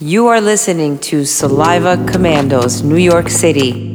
You are listening to Saliva Commandos, New York City.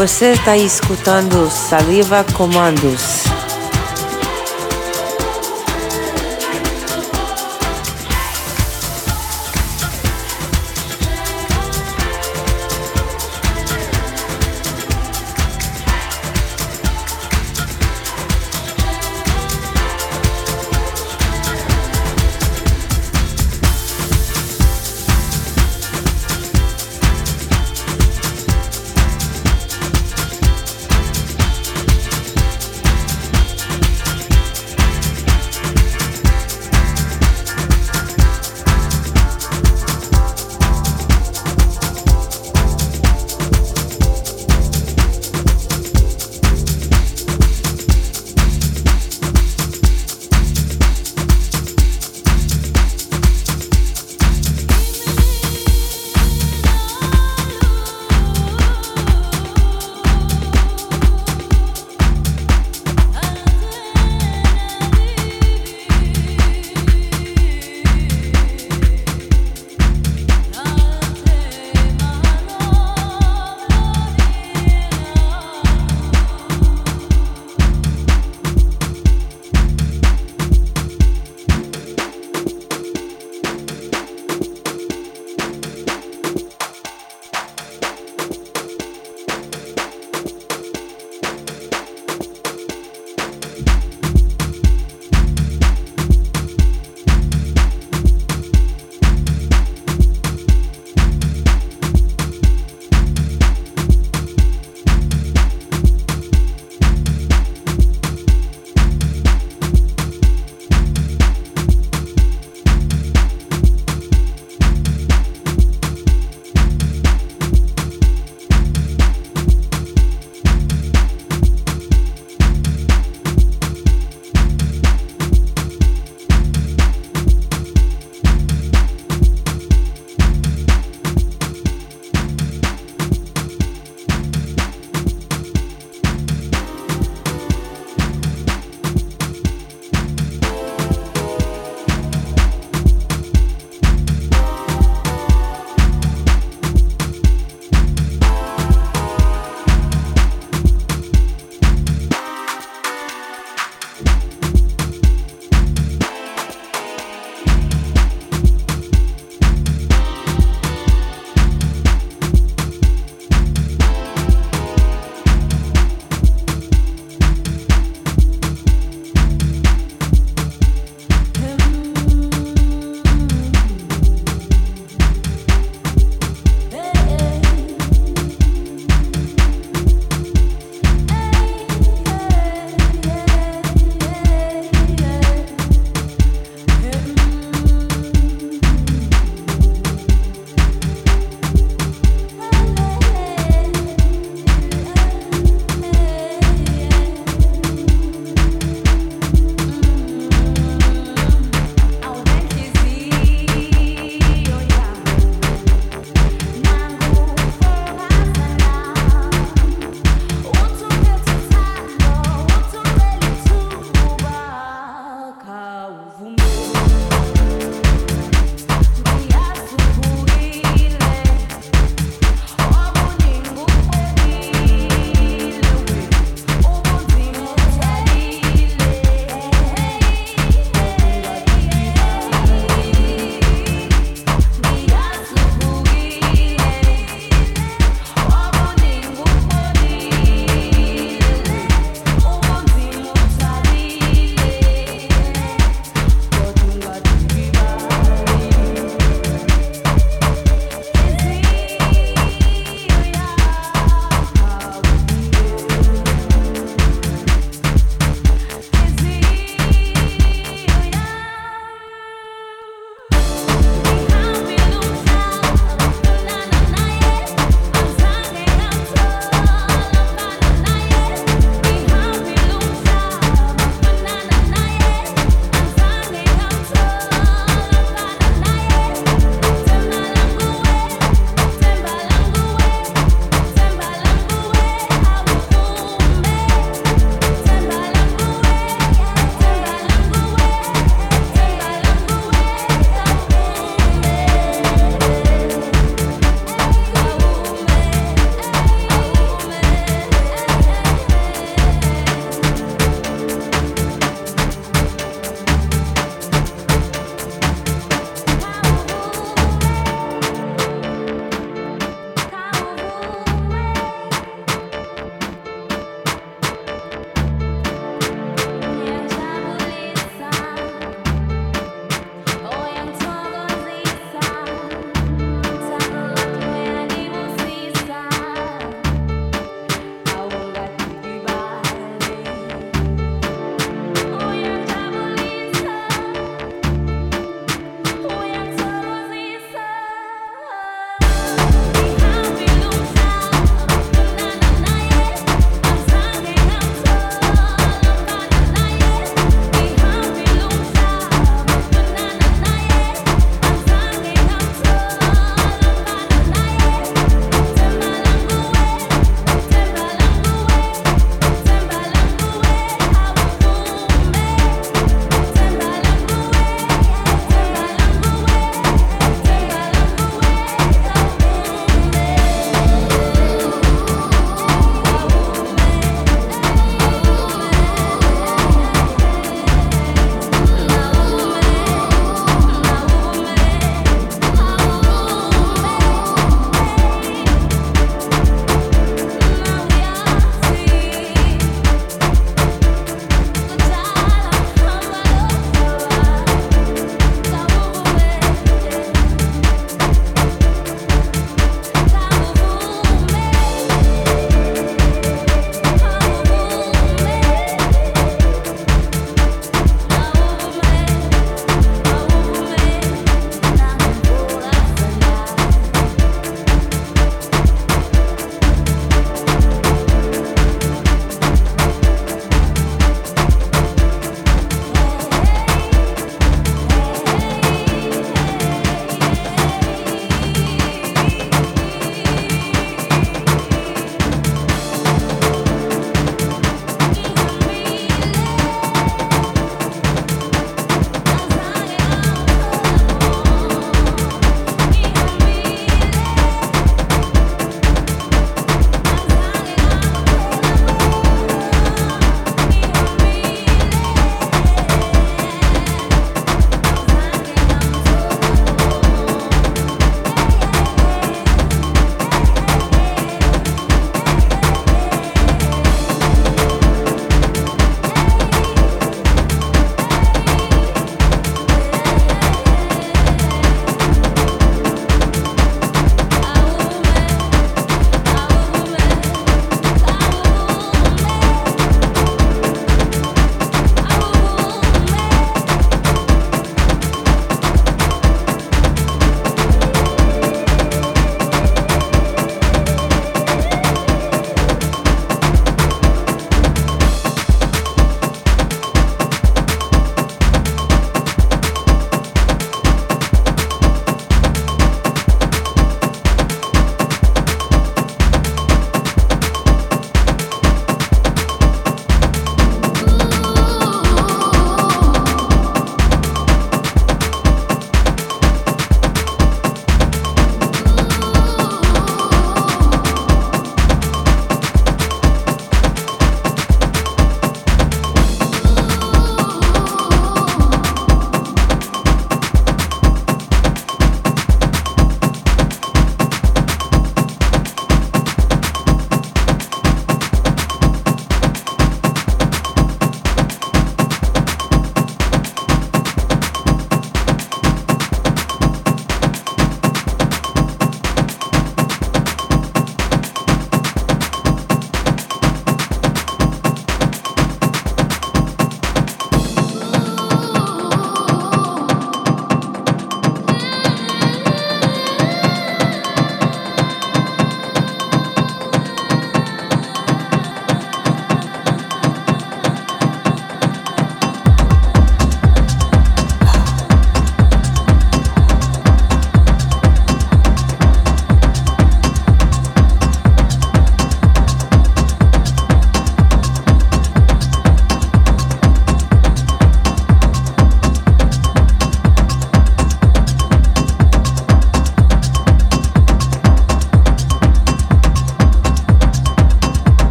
Você está escutando Saliva Comandos.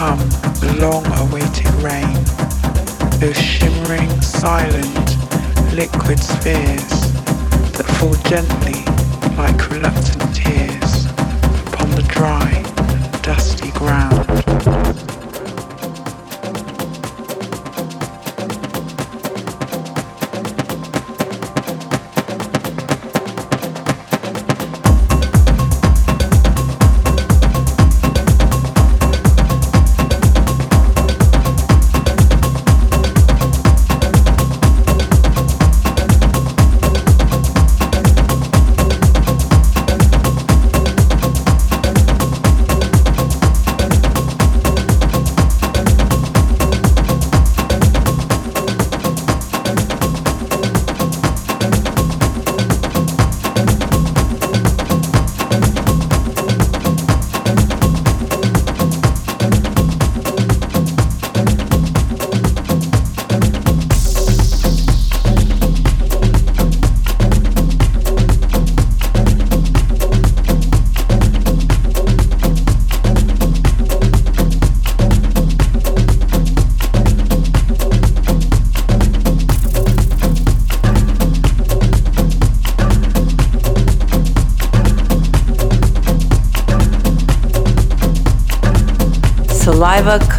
Saliva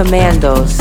Commandos.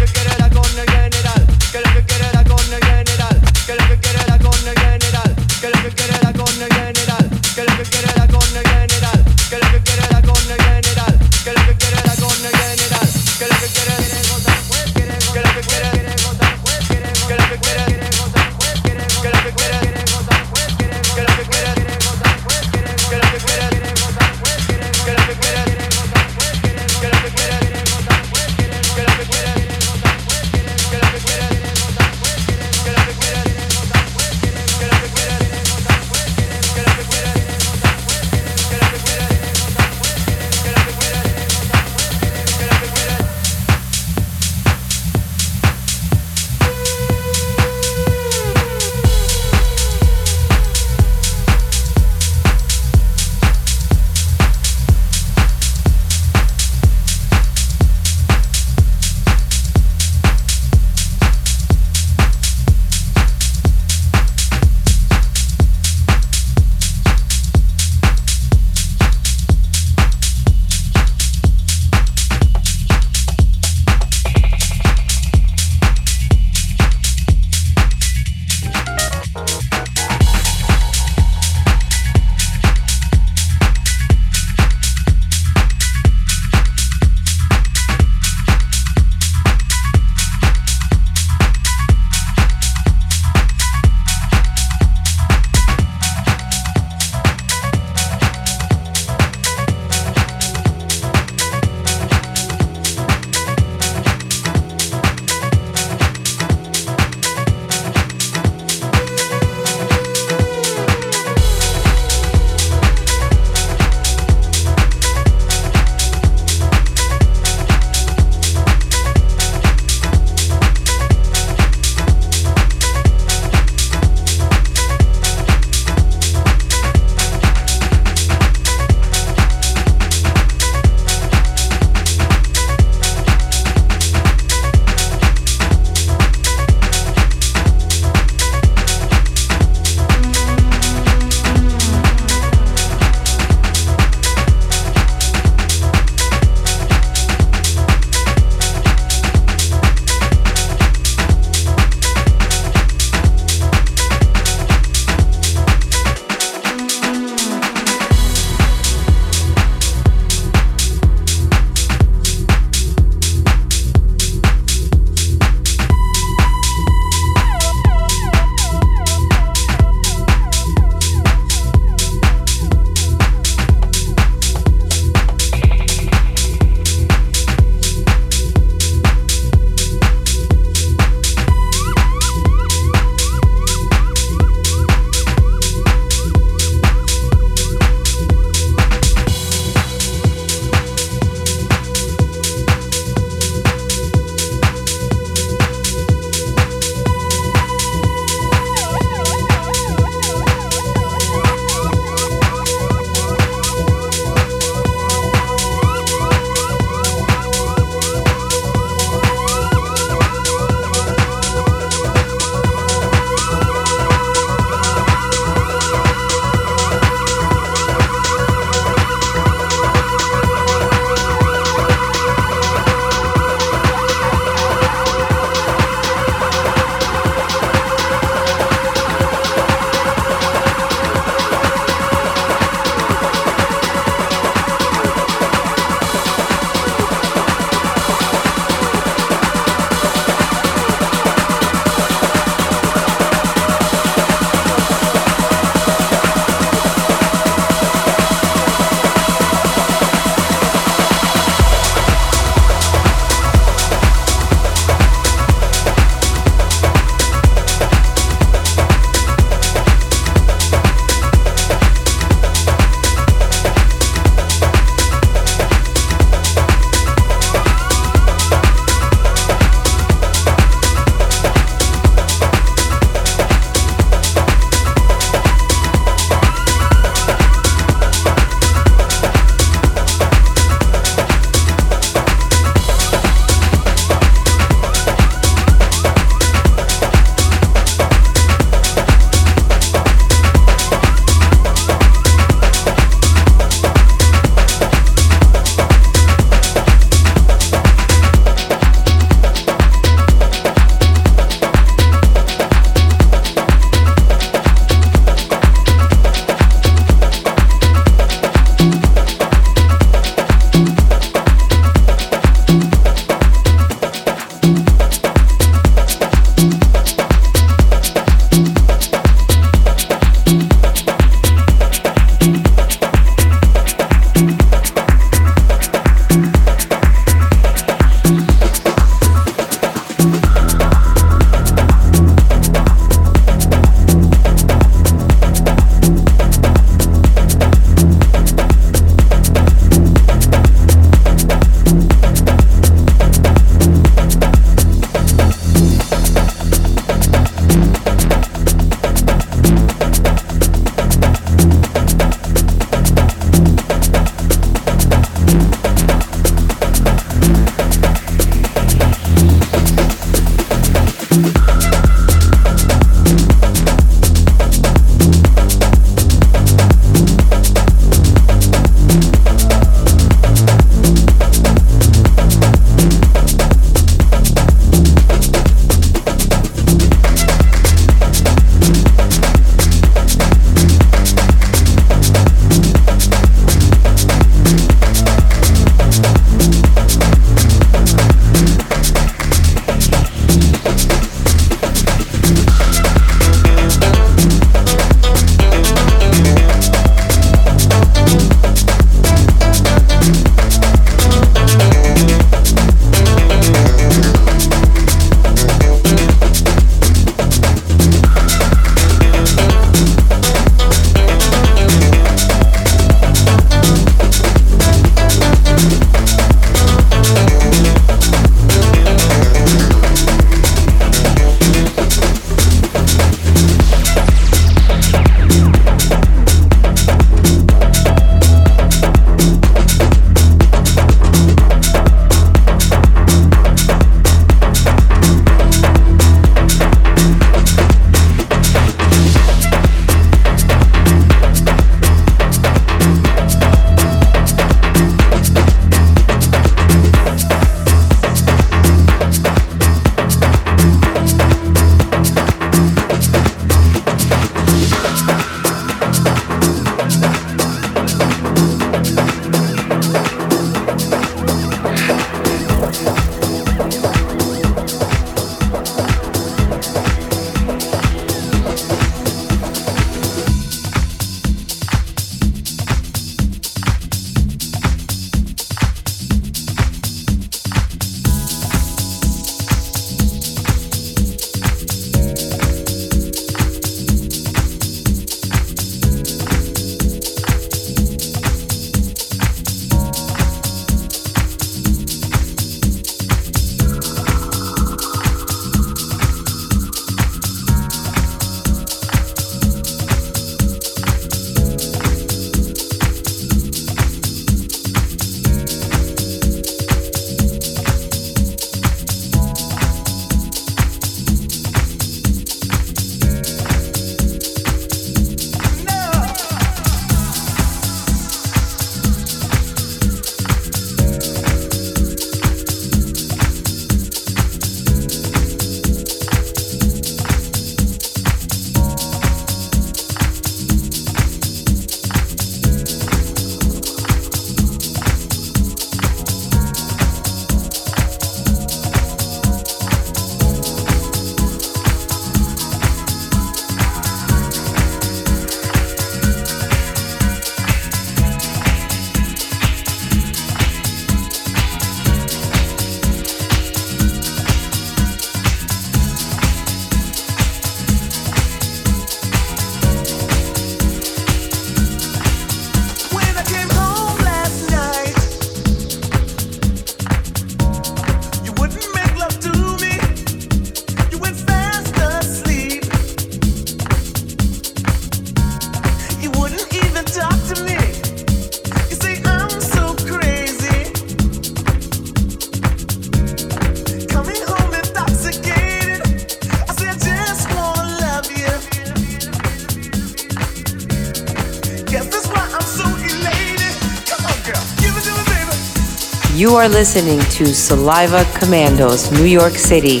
Are listening to Saliva Commandos, New York City.